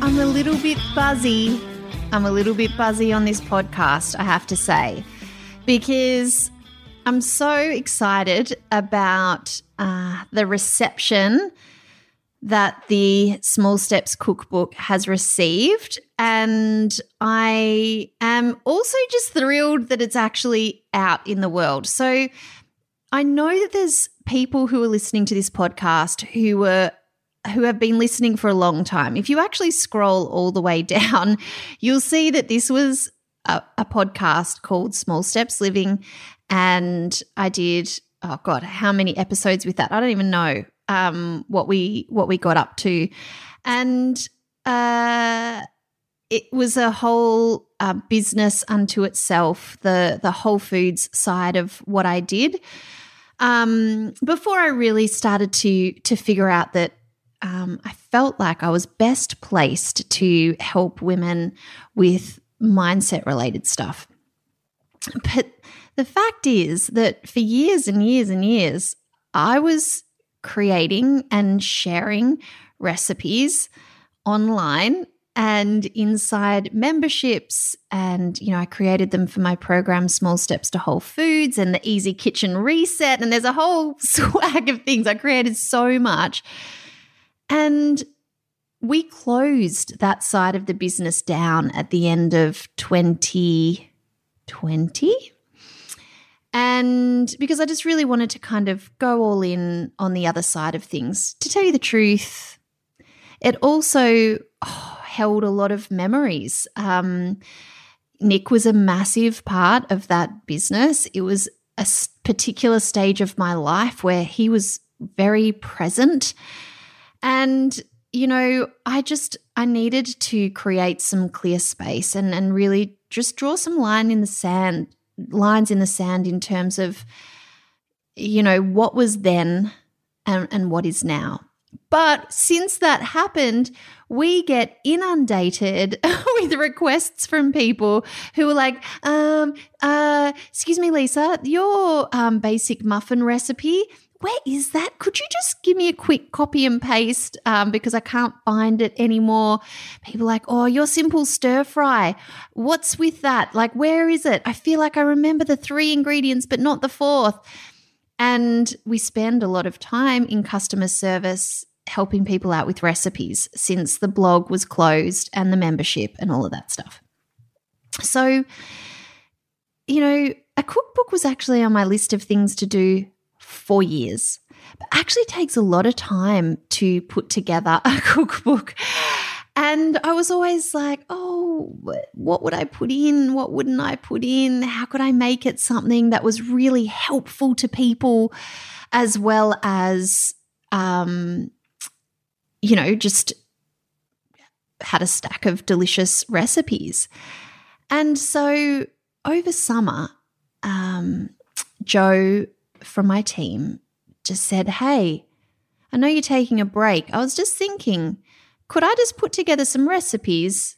am a little bit buzzy. I'm a little bit buzzy on this podcast, I have to say, because I'm so excited about uh, the reception that the Small Steps cookbook has received. And I am also just thrilled that it's actually out in the world. So I know that there's people who are listening to this podcast who were who have been listening for a long time, if you actually scroll all the way down, you'll see that this was a, a podcast called Small Steps Living. And I did, oh God, how many episodes with that? I don't even know um, what we what we got up to. And uh, it was a whole uh, business unto itself, the the Whole Foods side of what I did. Um, before I really started to to figure out that um, I felt like I was best placed to help women with mindset related stuff. But the fact is that for years and years and years, I was creating and sharing recipes online and inside memberships and you know i created them for my program small steps to whole foods and the easy kitchen reset and there's a whole swag of things i created so much and we closed that side of the business down at the end of 2020. And because I just really wanted to kind of go all in on the other side of things. To tell you the truth, it also oh, held a lot of memories. Um, Nick was a massive part of that business. It was a particular stage of my life where he was very present and you know, I just I needed to create some clear space and and really just draw some line in the sand lines in the sand in terms of you know what was then and, and what is now. But since that happened, we get inundated with requests from people who are like, um, uh, excuse me, Lisa, your um, basic muffin recipe, where is that? Could you just give me a quick copy and paste um, because I can't find it anymore? People like, oh, your simple stir fry. What's with that? Like, where is it? I feel like I remember the three ingredients, but not the fourth. And we spend a lot of time in customer service helping people out with recipes since the blog was closed and the membership and all of that stuff. So, you know, a cookbook was actually on my list of things to do for years. But actually takes a lot of time to put together a cookbook. And I was always like, oh, what would I put in? What wouldn't I put in? How could I make it something that was really helpful to people as well as, um, you know, just had a stack of delicious recipes. And so over summer, um, Joe from my team just said, Hey, I know you're taking a break. I was just thinking, could I just put together some recipes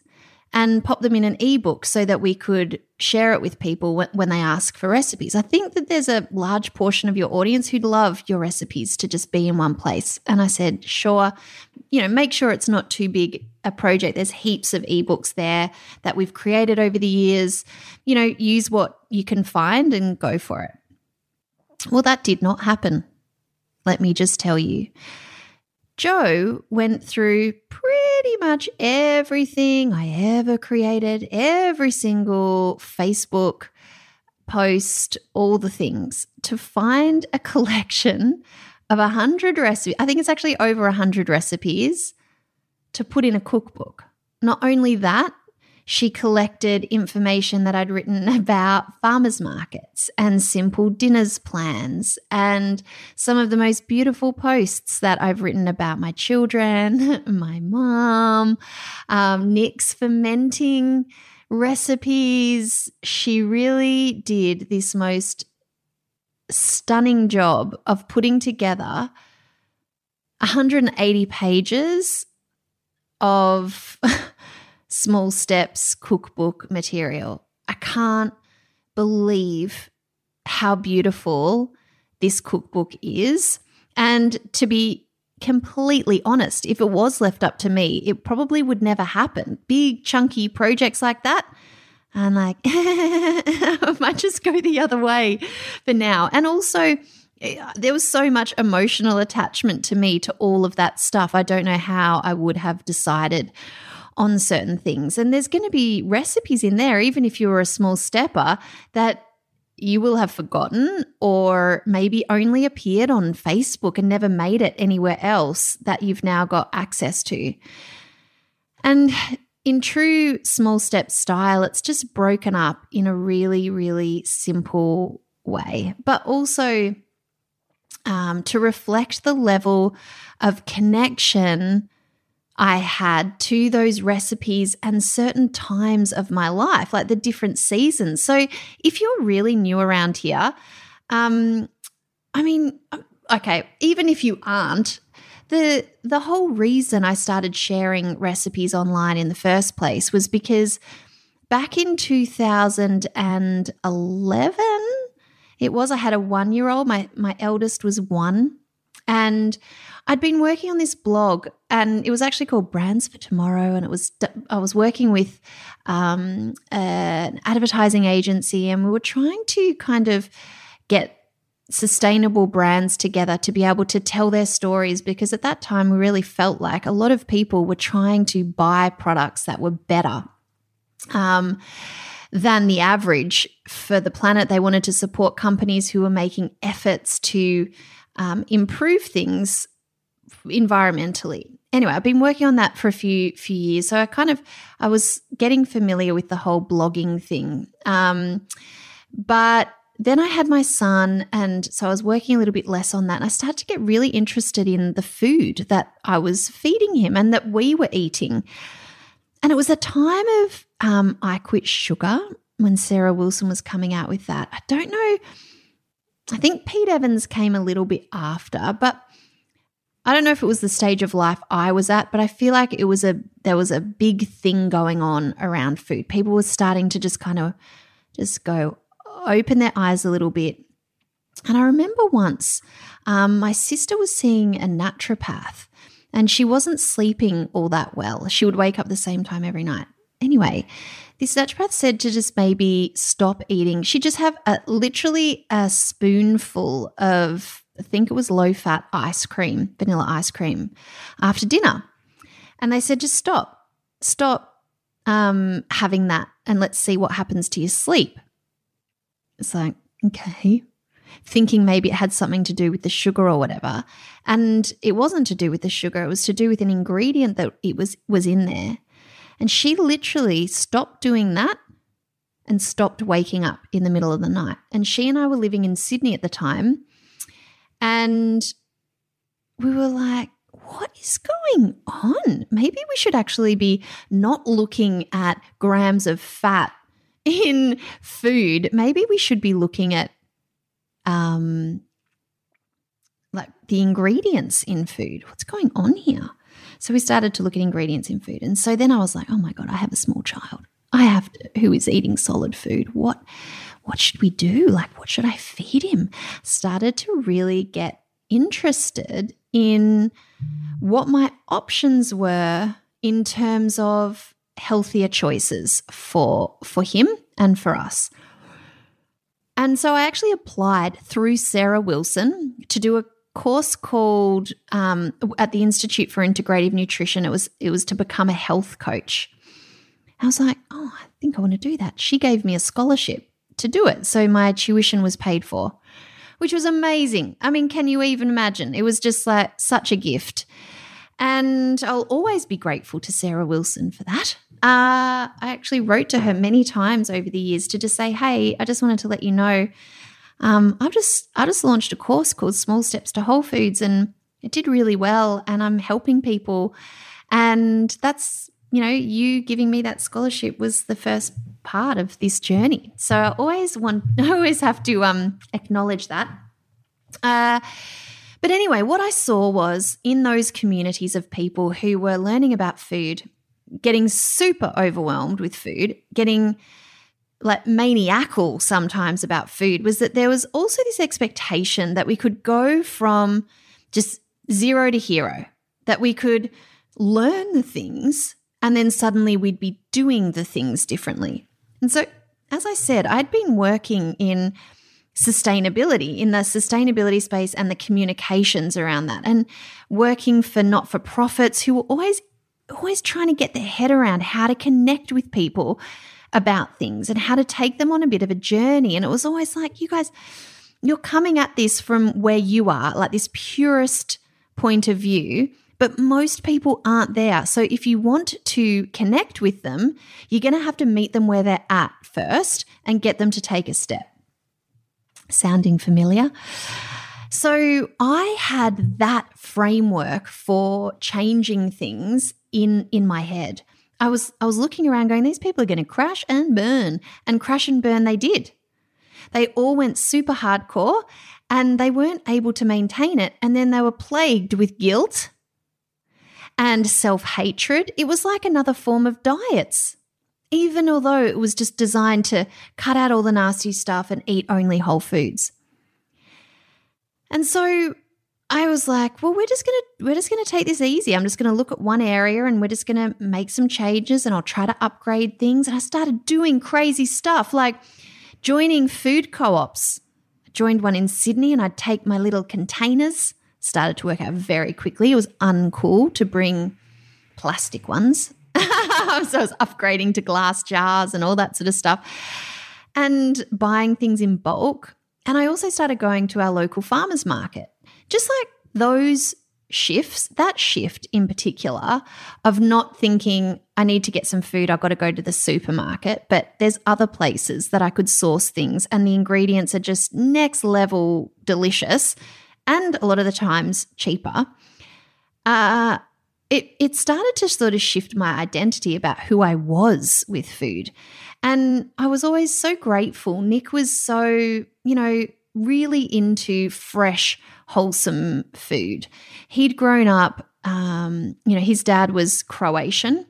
and pop them in an ebook so that we could share it with people when they ask for recipes? I think that there's a large portion of your audience who'd love your recipes to just be in one place. And I said, Sure. You know, make sure it's not too big a project. There's heaps of ebooks there that we've created over the years. You know, use what you can find and go for it. Well, that did not happen. Let me just tell you. Joe went through pretty much everything I ever created, every single Facebook post, all the things to find a collection of a hundred recipes. I think it's actually over a hundred recipes to put in a cookbook. Not only that, she collected information that I'd written about farmers markets and simple dinners plans and some of the most beautiful posts that I've written about my children, my mom, um, Nick's fermenting recipes. She really did this most stunning job of putting together 180 pages of small steps cookbook material. I can't believe how beautiful this cookbook is. And to be completely honest, if it was left up to me, it probably would never happen. Big, chunky projects like that. And like, I might just go the other way for now. And also, eh, there was so much emotional attachment to me to all of that stuff. I don't know how I would have decided on certain things. And there's going to be recipes in there, even if you're a small stepper, that you will have forgotten or maybe only appeared on Facebook and never made it anywhere else that you've now got access to. And in true small step style, it's just broken up in a really, really simple way, but also um, to reflect the level of connection I had to those recipes and certain times of my life, like the different seasons. So if you're really new around here, um, I mean, um, okay, even if you aren't, the the whole reason I started sharing recipes online in the first place was because back in 2011 it was I had a 1 year old my my eldest was 1 and I'd been working on this blog, and it was actually called Brands for Tomorrow. And it was I was working with um, an advertising agency, and we were trying to kind of get sustainable brands together to be able to tell their stories because at that time we really felt like a lot of people were trying to buy products that were better um, than the average for the planet. They wanted to support companies who were making efforts to um, improve things environmentally. Anyway, I've been working on that for a few few years, so I kind of I was getting familiar with the whole blogging thing. Um, but then I had my son, and so I was working a little bit less on that. And I started to get really interested in the food that I was feeding him and that we were eating. And it was a time of um, I Quit Sugar when Sarah Wilson was coming out with that. I don't know I think Pete Evans came a little bit after, but I don't know if it was the stage of life I was at, but I feel like it was a there was a big thing going on around food. People were starting to just kind of just go open their eyes a little bit. And I remember once um, my sister was seeing a naturopath and she wasn't sleeping all that well. She would wake up the same time every night. Anyway, this naturopath said to just maybe stop eating. She'd just have a, literally a spoonful of, I think it was low fat ice cream, vanilla ice cream, after dinner. And they said, just stop, stop um, having that and let's see what happens to your sleep. It's like, okay. Thinking maybe it had something to do with the sugar or whatever. And it wasn't to do with the sugar, it was to do with an ingredient that it was was in there and she literally stopped doing that and stopped waking up in the middle of the night. And she and I were living in Sydney at the time. And we were like, what is going on? Maybe we should actually be not looking at grams of fat in food. Maybe we should be looking at um like the ingredients in food. What's going on here? So we started to look at ingredients in food. And so then I was like, oh my God, I have a small child. I have to, who is eating solid food. What what should we do? Like what should I feed him? Started to really get interested in what my options were in terms of healthier choices for for him and for us. And so I actually applied through Sarah Wilson to do a course called um, at the Institute for Integrative Nutrition. It was it was to become a health coach. I was like, oh, I think I want to do that. She gave me a scholarship to do it, so my tuition was paid for, which was amazing. I mean, can you even imagine? It was just like such a gift. And I'll always be grateful to Sarah Wilson for that. Uh, I actually wrote to her many times over the years to just say, "Hey, I just wanted to let you know, um, I've just I just launched a course called Small Steps to Whole Foods, and it did really well, and I'm helping people, and that's you know you giving me that scholarship was the first part of this journey. So I always want, I always have to um, acknowledge that. Uh, but anyway, what I saw was in those communities of people who were learning about food, getting super overwhelmed with food, getting like maniacal sometimes about food, was that there was also this expectation that we could go from just zero to hero, that we could learn the things and then suddenly we'd be doing the things differently. And so, as I said, I'd been working in sustainability, in the sustainability space and the communications around that, and working for not for profits who were always, always trying to get their head around how to connect with people about things and how to take them on a bit of a journey. And it was always like, you guys, you're coming at this from where you are, like this purest point of view but most people aren't there. So if you want to connect with them, you're going to have to meet them where they're at first and get them to take a step. Sounding familiar? So I had that framework for changing things in in my head. I was I was looking around going these people are going to crash and burn and crash and burn they did. They all went super hardcore and they weren't able to maintain it and then they were plagued with guilt and self hatred. It was like another form of diets, even although it was just designed to cut out all the nasty stuff and eat only whole foods. And so I was like, well, we're just gonna we're just gonna take this easy. I'm just gonna look at one area and we're just gonna make some changes and I'll try to upgrade things. And I started doing crazy stuff like joining food co-ops. I joined one in Sydney and I'd take my little containers started to work out very quickly. It was uncool to bring plastic ones. so I was upgrading to glass jars and all that sort of stuff and buying things in bulk. And I also started going to our local farmers market. Just like those shifts, that shift in particular of not thinking, I need to get some food, I've got to go to the supermarket, but there's other places that I could source things and the ingredients are just next level delicious and a lot of the times cheaper, uh, it, it started to sort of shift my identity about who I was with food. And I was always so grateful. Nick was so, you know, really into fresh, wholesome food. He'd grown up, um, you know, his dad was Croatian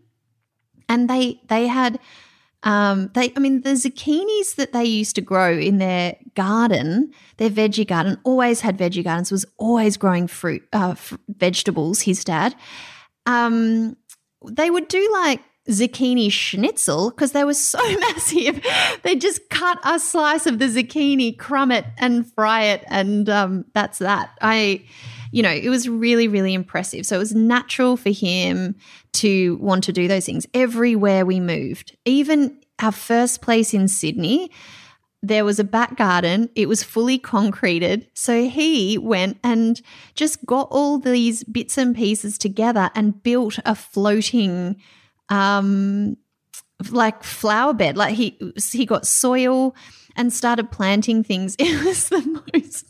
and they they had um, they, I mean, the zucchinis that they used to grow in their garden, their veggie garden, always had veggie gardens. Was always growing fruit, uh, f- vegetables. His dad, um, they would do like zucchini schnitzel because they were so massive. they just cut a slice of the zucchini, crumb it, and fry it, and um, that's that. I you know, it was really, really impressive. So it was natural for him to want to do those things everywhere we moved. Even our first place in Sydney, there was a back garden. It was fully concreted. So he went and just got all these bits and pieces together and built a floating um like flower bed. Like he he got soil and started planting things. It was the most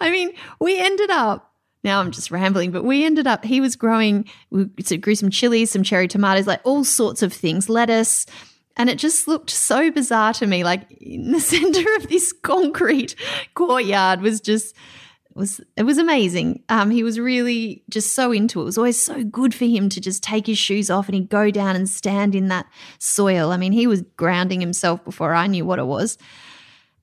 I mean, we ended up now I'm just rambling, but we ended up, he was growing, we grew some chilies, some cherry tomatoes, like all sorts of things, lettuce. And it just looked so bizarre to me. Like in the center of this concrete courtyard was just, was it was amazing. Um, he was really just so into it. It was always so good for him to just take his shoes off and he'd go down and stand in that soil. I mean, he was grounding himself before I knew what it was.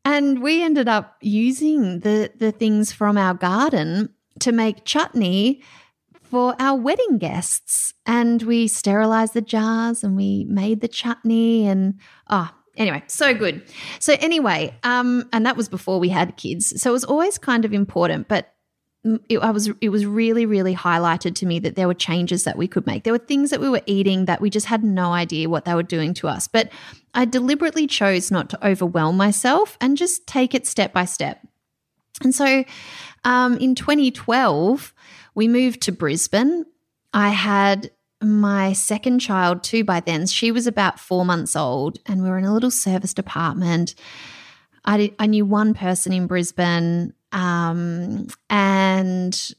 And we ended up using the the things from our garden to make chutney for our wedding guests. And we sterilized the jars and we made the chutney and oh, anyway, so good. So anyway, um, and that was before we had kids. So it was always kind of important, but it, I was it was really really highlighted to me that there were changes that we could make. There were things that we were eating that we just had no idea what they were doing to us. But I deliberately chose not to overwhelm myself and just take it step by step. And so um, in 2012, we moved to Brisbane. I had my second child too by then. She was about four months old, and we were in a little serviced apartment. I, I knew one person in Brisbane, um, and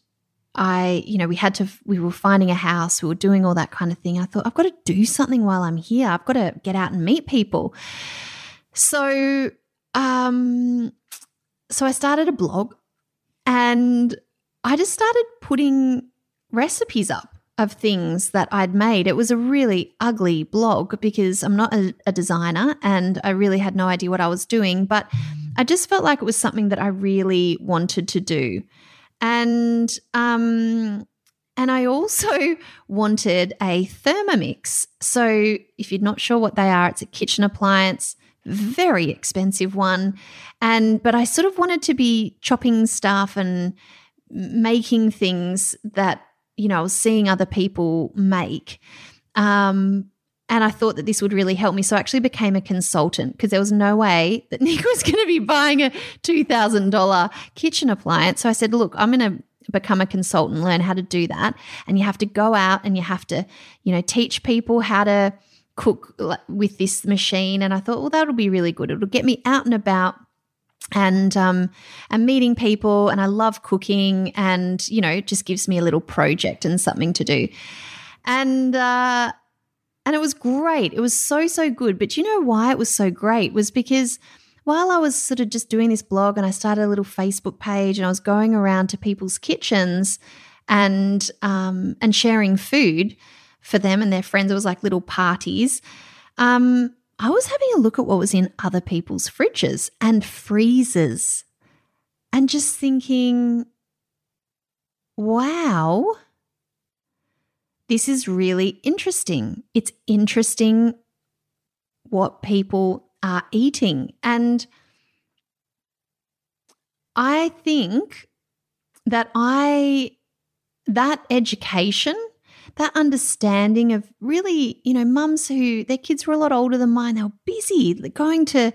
I, you know, we had to, we were finding a house, we were doing all that kind of thing. I thought, I've got to do something while I'm here. I've got to get out and meet people. So, um, so I started a blog and I just started putting recipes up of things that I'd made. It was a really ugly blog because I'm not a, a, designer and I really had no idea what I was doing, but I just felt like it was something that I really wanted to do. And um and I also wanted a Thermomix. So if you're not sure what they are, it's a kitchen appliance, very expensive one. And but I sort of wanted to be chopping stuff and making things that you know, I was seeing other people make. Um, and I thought that this would really help me. So I actually became a consultant because there was no way that Nick was going to be buying a $2,000 kitchen appliance. So I said, look, I'm going to become a consultant, learn how to do that. And you have to go out and you have to, you know, teach people how to cook with this machine. And I thought, well, that'll be really good. It'll get me out and about and um, and meeting people and I love cooking and you know it just gives me a little project and something to do. And uh, and it was great. It was so so good. But you know why it was so great? Was because while I was sort of just doing this blog and I started a little Facebook page and I was going around to people's kitchens and um, and sharing food for them and their friends it was like little parties um, I was having a look at what was in other people's fridges and freezers and just thinking, wow, this is really interesting. It's interesting what people are eating. And I think that I, that education that understanding of really, you know, mums who their kids were a lot older than mine, they were busy going to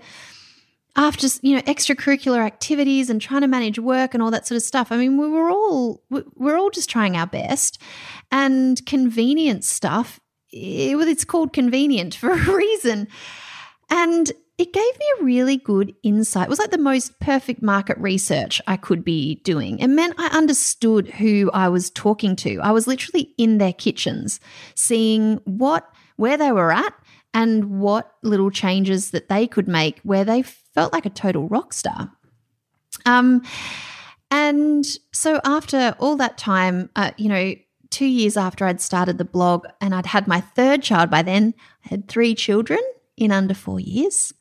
after you know extracurricular activities and trying to manage work and all that sort of stuff. I mean, we were all we're all just trying our best, and convenience stuff. It's called convenient for a reason, and it gave me a really good insight. It was like the most perfect market research I could be doing. It meant I understood who I was talking to. I was literally in their kitchens, seeing what where they were at and what little changes that they could make where they felt like a total rock star. Um, and so after all that time, uh, you know, two years after I'd started the blog and I'd had my third child by then, I had three children in under four years.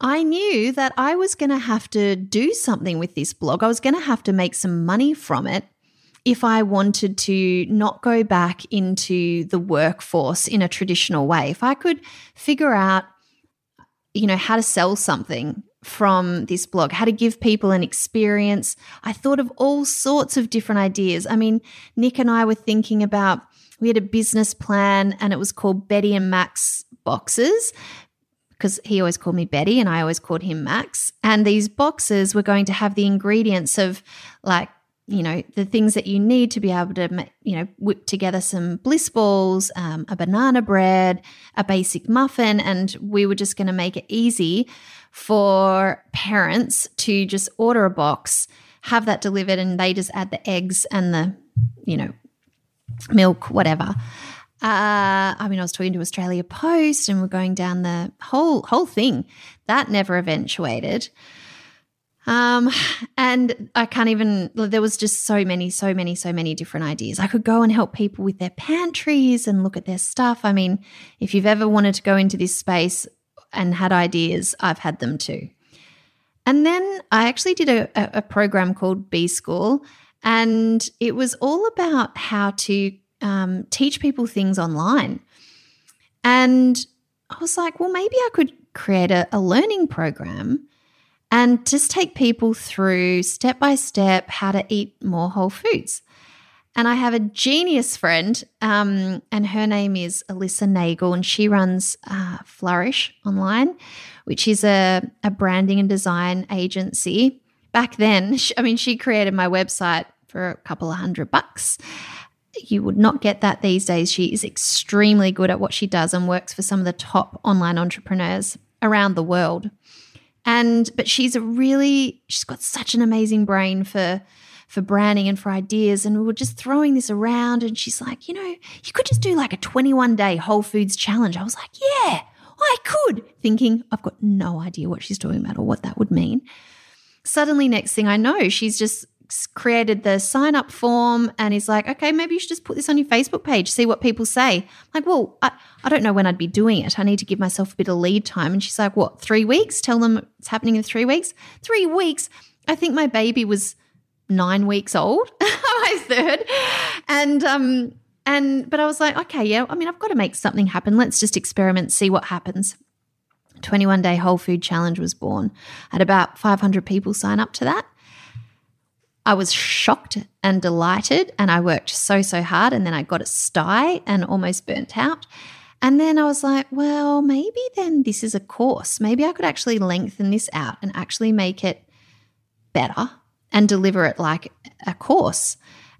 I knew that I was going to have to do something with this blog. I was going to have to make some money from it if I wanted to not go back into the workforce in a traditional way. If I could figure out, you know, how to sell something from this blog, how to give people an experience, I thought of all sorts of different ideas. I mean, Nick and I were thinking about we had a business plan and it was called Betty and Max boxes because he always called me Betty and I always called him Max. And these boxes were going to have the ingredients of like, you know, the things that you need to be able to, you know, whip together some bliss balls, um, a banana bread, a basic muffin. And we were just going to make it easy for parents to just order a box, have that delivered, and they just add the eggs and the, you know, milk, whatever. Uh, I mean, I was talking to Australia Post, and we're going down the whole whole thing. That never eventuated. Um, and I can't even. There was just so many, so many, so many different ideas. I could go and help people with their pantries and look at their stuff. I mean, if you've ever wanted to go into this space and had ideas, I've had them too. And then I actually did a, a program called B School, and it was all about how to um, teach people things online. And I was like, well, maybe I could create a, a learning program and just take people through step by step how to eat more whole foods. And I have a genius friend, um, and her name is Alyssa Nagel, and she runs uh, Flourish Online, which is a, a branding and design agency. Back then, she, I mean, she created my website for a couple of hundred bucks. You would not get that these days. She is extremely good at what she does and works for some of the top online entrepreneurs around the world. And but she's a really she's got such an amazing brain for for branding and for ideas and we were just throwing this around and she's like, "You know, you could just do like a 21 day Whole Foods challenge." I was like, "Yeah, I could." Thinking, I've got no idea what she's talking about or what that would mean. Suddenly next thing I know, she's just created the sign up form and he's like, okay, maybe you should just put this on your Facebook page, see what people say. I'm like, well, I, I don't know when I'd be doing it. I need to give myself a bit of lead time. And she's like, what, three weeks? Tell them it's happening in three weeks. Three weeks. I think my baby was nine weeks old, my third. And, um, and, but I was like, okay, yeah, I mean, I've got to make something happen. Let's just experiment, see what happens. 21 day whole food challenge was born. I had about 500 people sign up to that. I was shocked and delighted, and I worked so, so hard. And then I got a sty and almost burnt out. And then I was like, well, maybe then this is a course. Maybe I could actually lengthen this out and actually make it better and deliver it like a course.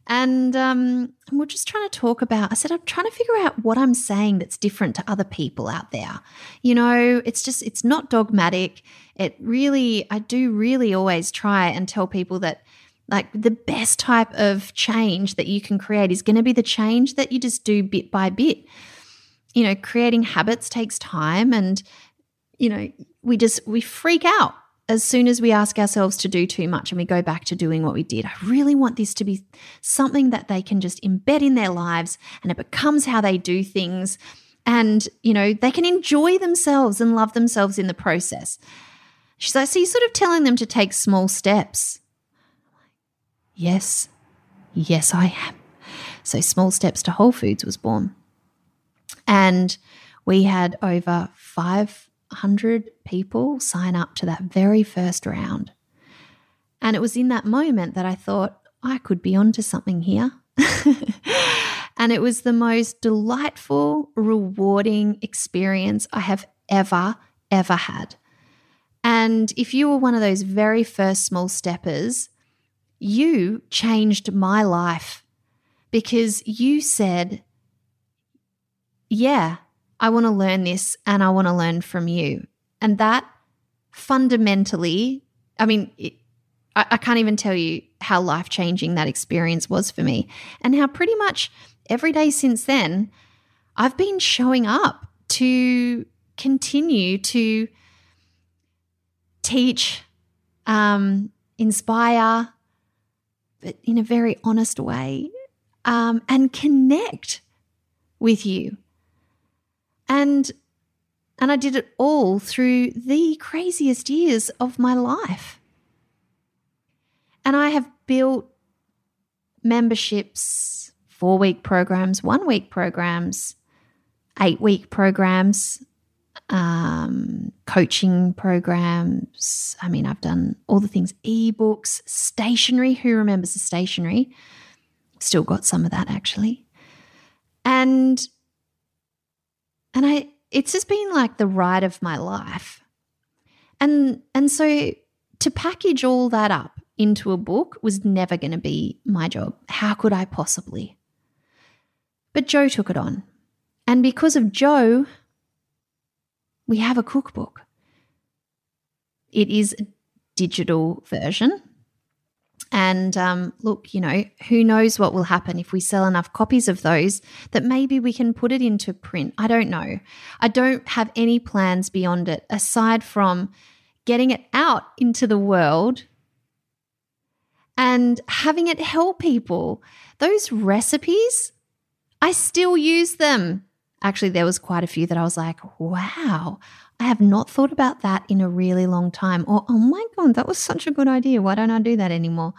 And um, we're just trying to talk about, I said, I'm trying to figure out what I'm saying that's different to other people out there. You know, it's just, it's not dogmatic. It really, I do really always try and tell people that like the best type of change that you can create is going to be the change that you just do bit by bit. You know, creating habits takes time and you know, we just we freak out as soon as we ask ourselves to do too much and we go back to doing what we did. I really want this to be something that they can just embed in their lives and it becomes how they do things and, you know, they can enjoy themselves and love themselves in the process. She's like, so you're sort of telling them to take small steps. Yes, yes, I am. So, Small Steps to Whole Foods was born. And we had over 500 people sign up to that very first round. And it was in that moment that I thought, I could be onto something here. and it was the most delightful, rewarding experience I have ever, ever had. And if you were one of those very first small steppers, you changed my life because you said, Yeah, I want to learn this and I want to learn from you. And that fundamentally, I mean, it, I, I can't even tell you how life changing that experience was for me and how pretty much every day since then, I've been showing up to continue to teach, um, inspire, but in a very honest way, um, and connect with you. And and I did it all through the craziest years of my life. And I have built memberships, four week programs, one week programs, eight week programs, um, coaching programs. I mean, I've done all the things ebooks, stationery. Who remembers the stationery? Still got some of that actually. And and I it's just been like the ride of my life. And and so to package all that up into a book was never going to be my job. How could I possibly? But Joe took it on. And because of Jo, we have a cookbook. It is a digital version. And um, look, you know, who knows what will happen if we sell enough copies of those that maybe we can put it into print. I don't know. I don't have any plans beyond it aside from getting it out into the world and having it help people. Those recipes, I still use them. Actually, there was quite a few that I was like, wow, I have not thought about that in a really long time. Or, oh my God, that was such a good idea. Why don't I do that anymore?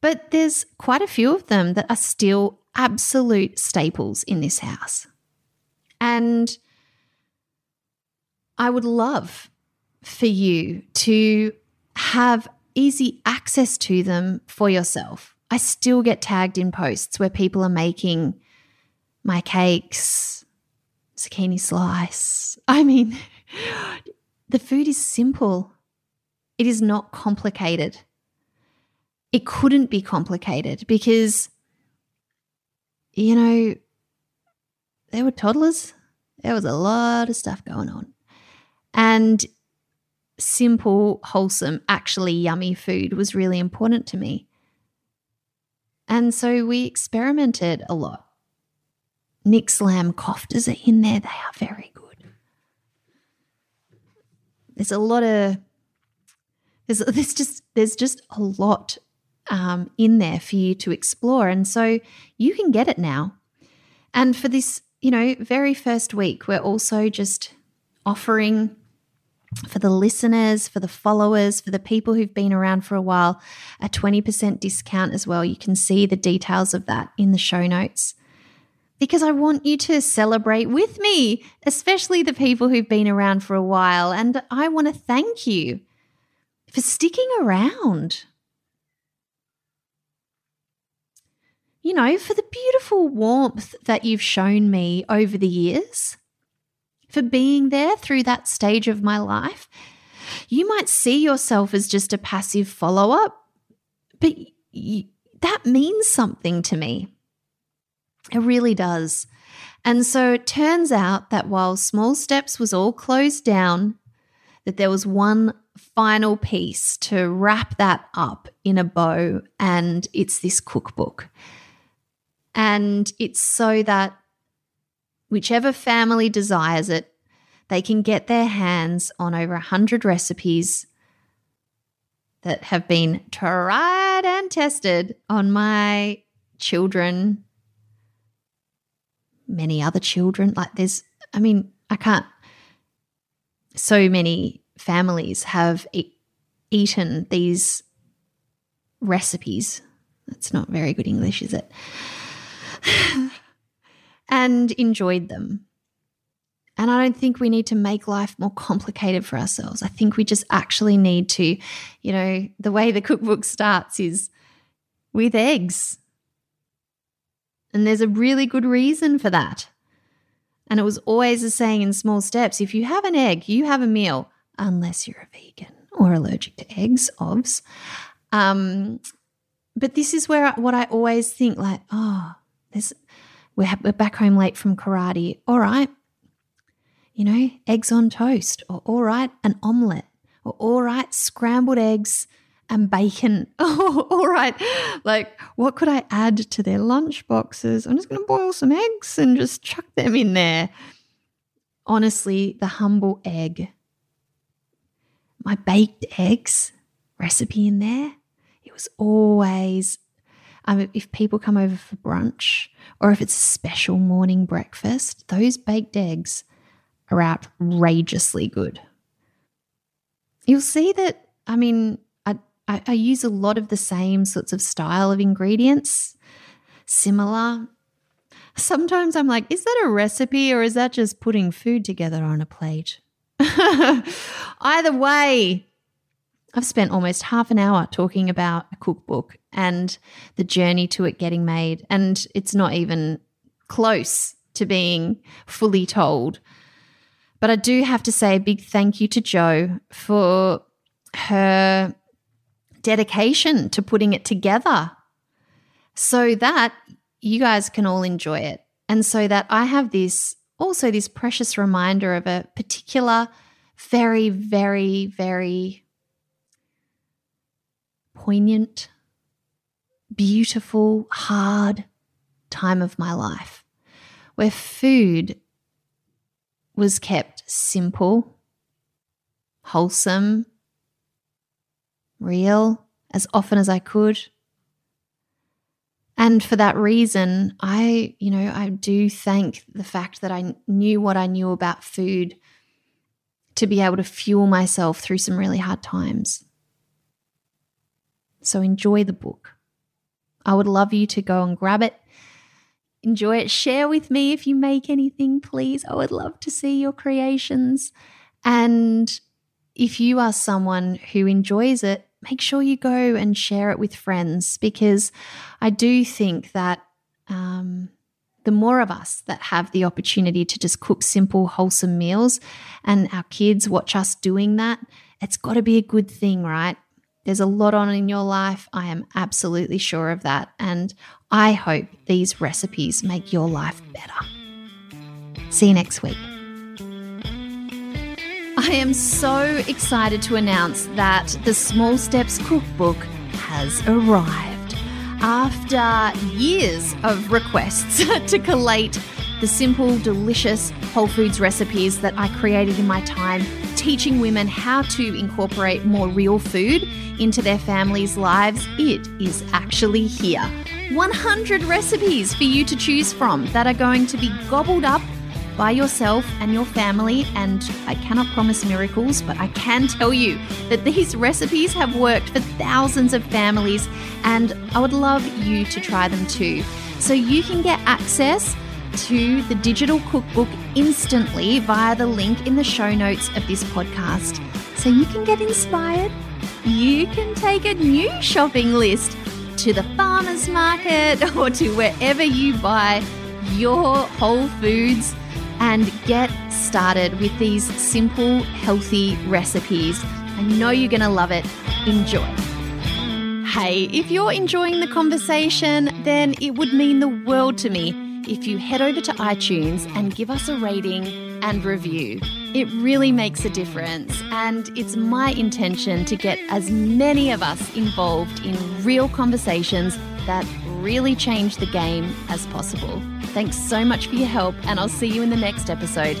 But there's quite a few of them that are still absolute staples in this house. And I would love for you to have easy access to them for yourself. I still get tagged in posts where people are making my cakes, zucchini slice. I mean, the food is simple, it is not complicated. It couldn't be complicated because you know, there were toddlers. There was a lot of stuff going on. And simple, wholesome, actually yummy food was really important to me. And so we experimented a lot. Nick's lamb koftas are in there. They are very good. There's a lot of there's there's just there's just a lot um, in there for you to explore, and so you can get it now. And for this, you know, very first week, we're also just offering for the listeners, for the followers, for the people who've been around for a while, a 20% discount as well. You can see the details of that in the show notes. Because I want you to celebrate with me, especially the people who've been around for a while. And I want to thank you for sticking around. You know, for the beautiful warmth that you've shown me over the years for being there through that stage of my life. You might see yourself as just a passive follow up, but you, that means something to me. It really does. And so it turns out that while Small Steps was all closed down, that there was one final piece to wrap that up in a bow, and it's this cookbook. And it's so that whichever family desires it, they can get their hands on over 100 recipes that have been tried and tested on my children, many other children. Like, there's, I mean, I can't, so many families have e- eaten these recipes. That's not very good English, is it? and enjoyed them. And I don't think we need to make life more complicated for ourselves. I think we just actually need to, you know, the way the cookbook starts is with eggs. And there's a really good reason for that. And it was always a saying in small steps if you have an egg, you have a meal, unless you're a vegan or allergic to eggs, ovs. Um, but this is where what I always think like, oh, we're, we're back home late from karate. All right. You know, eggs on toast, or all right, an omelette, or all right, scrambled eggs and bacon. Oh, all right. Like, what could I add to their lunch boxes? I'm just going to boil some eggs and just chuck them in there. Honestly, the humble egg, my baked eggs recipe in there, it was always um, if people come over for brunch or if it's a special morning breakfast, those baked eggs are outrageously good. You'll see that, I mean, I, I, use a lot of the same sorts of style of ingredients, similar. Sometimes I'm like, is that a recipe or is that just putting food together on a plate? Either way, I've spent almost half an hour talking about a cookbook and the journey to it getting made. And it's not even close to being fully told. But I do have to say a big thank you to Joe for her dedication to putting it together so that you guys can all enjoy it. And so that I have this also this precious reminder of a particular, very, very, very poignant, beautiful, hard time of my life where food was kept simple, wholesome, real as often as I could. And for that reason, I, you know, I do thank the fact that I knew what I knew about food to be able to fuel myself through some really hard times. So enjoy the book. I would love you to go and grab it. Enjoy it. Share with me if you make anything, please. I would love to see your creations. And if you are someone who enjoys it, make sure you go and share it with friends because I do think that um, the more of us that have the opportunity to just cook simple, wholesome meals and our kids watch us doing that, it's got to be a good thing, right? There's a lot on in your life. I am absolutely sure of that. And I hope these recipes make your life better. See you next week. I am so excited to announce that the Small Steps Cookbook has arrived. After years of requests to collate the simple, delicious whole foods recipes that I created in my time teaching women how to incorporate more real food into their families' lives, it is actually here. 100 recipes for you to choose from that are going to be gobbled up by yourself and your family. And I cannot promise miracles, but I can tell you that these recipes have worked for thousands of families, and I would love you to try them too. So you can get access to the digital cookbook instantly via the link in the show notes of this podcast. So you can get inspired. You can take a new shopping list to the farmer's market or to wherever you buy your whole foods and get started with these simple, healthy recipes. I know you're going to love it. Enjoy. Hey, if you're enjoying the conversation, then it would mean the world to me if you head over to iTunes and give us a rating and review. It really makes a difference, and it's my intention to get as many of us involved in real conversations that really change the game as possible. Thanks so much for your help, and I'll see you in the next episode.